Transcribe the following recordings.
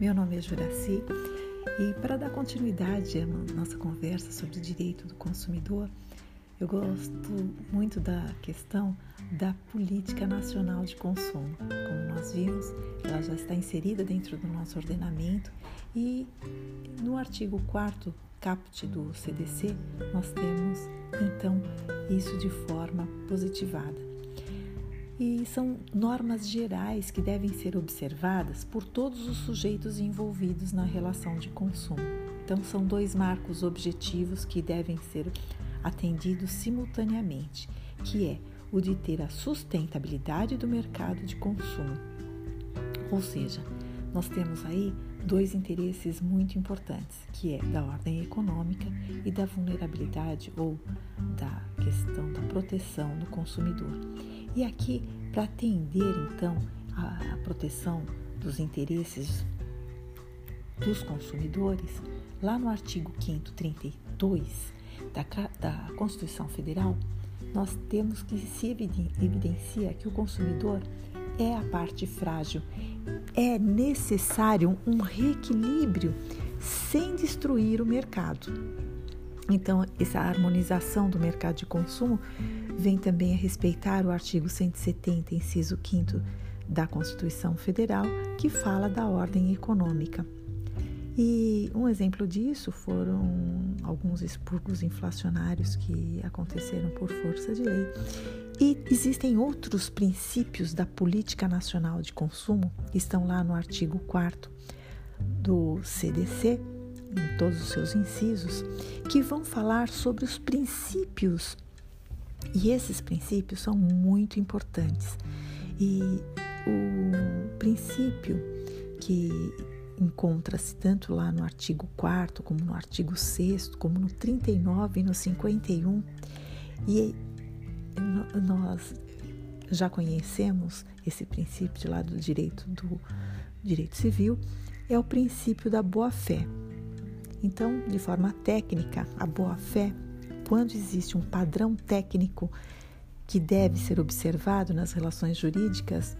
Meu nome é Juraci e para dar continuidade à nossa conversa sobre o direito do consumidor, eu gosto muito da questão da política nacional de consumo. Como nós vimos, ela já está inserida dentro do nosso ordenamento e no artigo 4 caput do CDC, nós temos então isso de forma positivada e são normas gerais que devem ser observadas por todos os sujeitos envolvidos na relação de consumo. Então, são dois marcos objetivos que devem ser atendidos simultaneamente, que é o de ter a sustentabilidade do mercado de consumo. Ou seja, nós temos aí dois interesses muito importantes, que é da ordem econômica e da vulnerabilidade ou da questão da proteção do consumidor. E aqui, para atender então a proteção dos interesses dos consumidores, lá no artigo 5 32 da, da Constituição Federal, nós temos que se evidencia que o consumidor é a parte frágil. É necessário um reequilíbrio sem destruir o mercado. Então, essa harmonização do mercado de consumo vem também a respeitar o artigo 170, inciso 5 da Constituição Federal, que fala da ordem econômica. E um exemplo disso foram alguns expurgos inflacionários que aconteceram por força de lei. E existem outros princípios da política nacional de consumo, que estão lá no artigo 4 do CDC, em todos os seus incisos, que vão falar sobre os princípios. E esses princípios são muito importantes. E o princípio que encontra-se tanto lá no artigo 4 como no artigo 6 como no 39 e no 51 e nós já conhecemos esse princípio de lá do direito do direito civil é o princípio da boa fé então, de forma técnica, a boa-fé, quando existe um padrão técnico que deve ser observado nas relações jurídicas,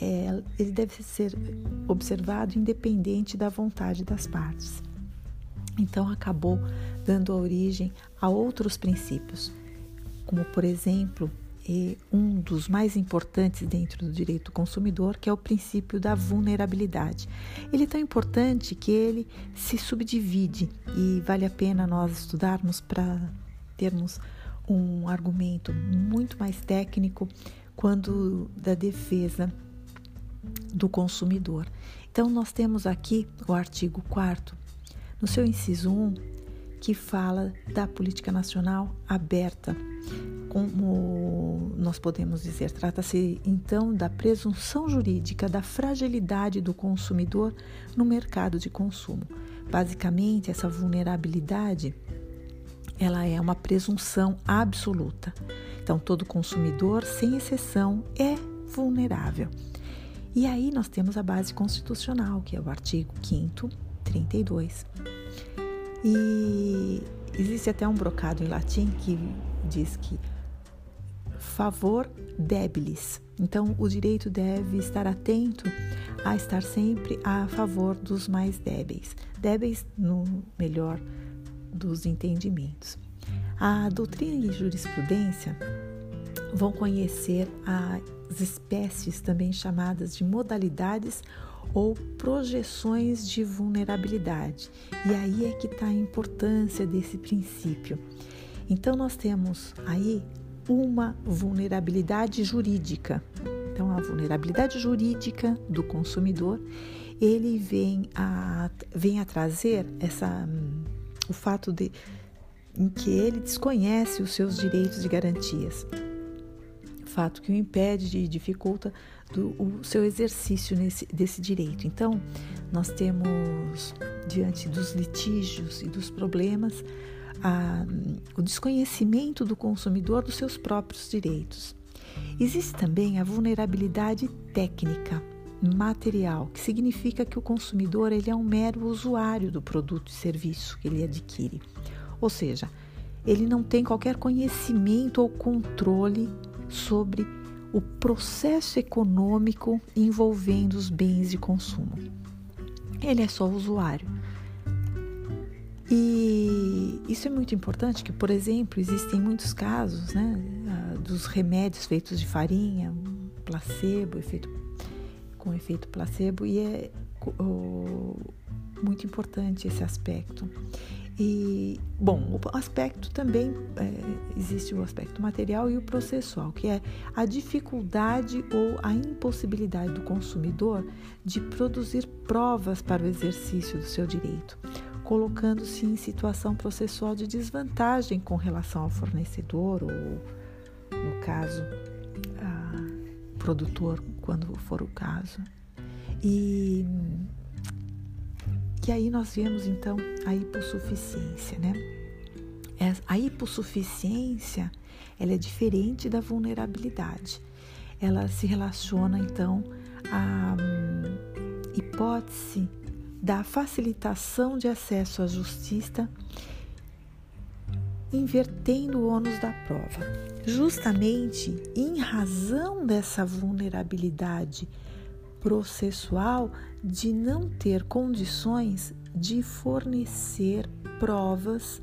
é, ele deve ser observado independente da vontade das partes. Então, acabou dando origem a outros princípios, como, por exemplo, e um dos mais importantes dentro do direito do consumidor, que é o princípio da vulnerabilidade. Ele é tão importante que ele se subdivide e vale a pena nós estudarmos para termos um argumento muito mais técnico quando da defesa do consumidor. Então nós temos aqui o artigo 4 no seu inciso 1, que fala da política nacional aberta como nós podemos dizer, trata-se então da presunção jurídica da fragilidade do consumidor no mercado de consumo. Basicamente, essa vulnerabilidade ela é uma presunção absoluta. Então, todo consumidor, sem exceção, é vulnerável. E aí nós temos a base constitucional, que é o artigo 5 32. E existe até um brocado em latim que diz que favor debilis. Então, o direito deve estar atento a estar sempre a favor dos mais débeis, débeis no melhor dos entendimentos. A doutrina e jurisprudência vão conhecer as espécies também chamadas de modalidades ou projeções de vulnerabilidade. E aí é que está a importância desse princípio. Então, nós temos aí uma vulnerabilidade jurídica. Então, a vulnerabilidade jurídica do consumidor, ele vem a, vem a trazer essa, o fato de em que ele desconhece os seus direitos e garantias, fato que o impede e dificulta do, o seu exercício nesse, desse direito. Então, nós temos diante dos litígios e dos problemas a, o desconhecimento do consumidor dos seus próprios direitos. Existe também a vulnerabilidade técnica, material, que significa que o consumidor ele é um mero usuário do produto e serviço que ele adquire. Ou seja, ele não tem qualquer conhecimento ou controle sobre o processo econômico envolvendo os bens de consumo. ele é só usuário. E isso é muito importante, que, por exemplo, existem muitos casos né, dos remédios feitos de farinha, placebo, efeito, com efeito placebo, e é muito importante esse aspecto. E, bom, o aspecto também, é, existe o aspecto material e o processual, que é a dificuldade ou a impossibilidade do consumidor de produzir provas para o exercício do seu direito, colocando-se em situação processual de desvantagem com relação ao fornecedor ou, no caso, produtor, quando for o caso. E e aí nós vemos então a hipossuficiência, né? A hipossuficiência ela é diferente da vulnerabilidade. Ela se relaciona então à hum, hipótese da facilitação de acesso à justiça, invertendo o ônus da prova. Justamente em razão dessa vulnerabilidade processual de não ter condições de fornecer provas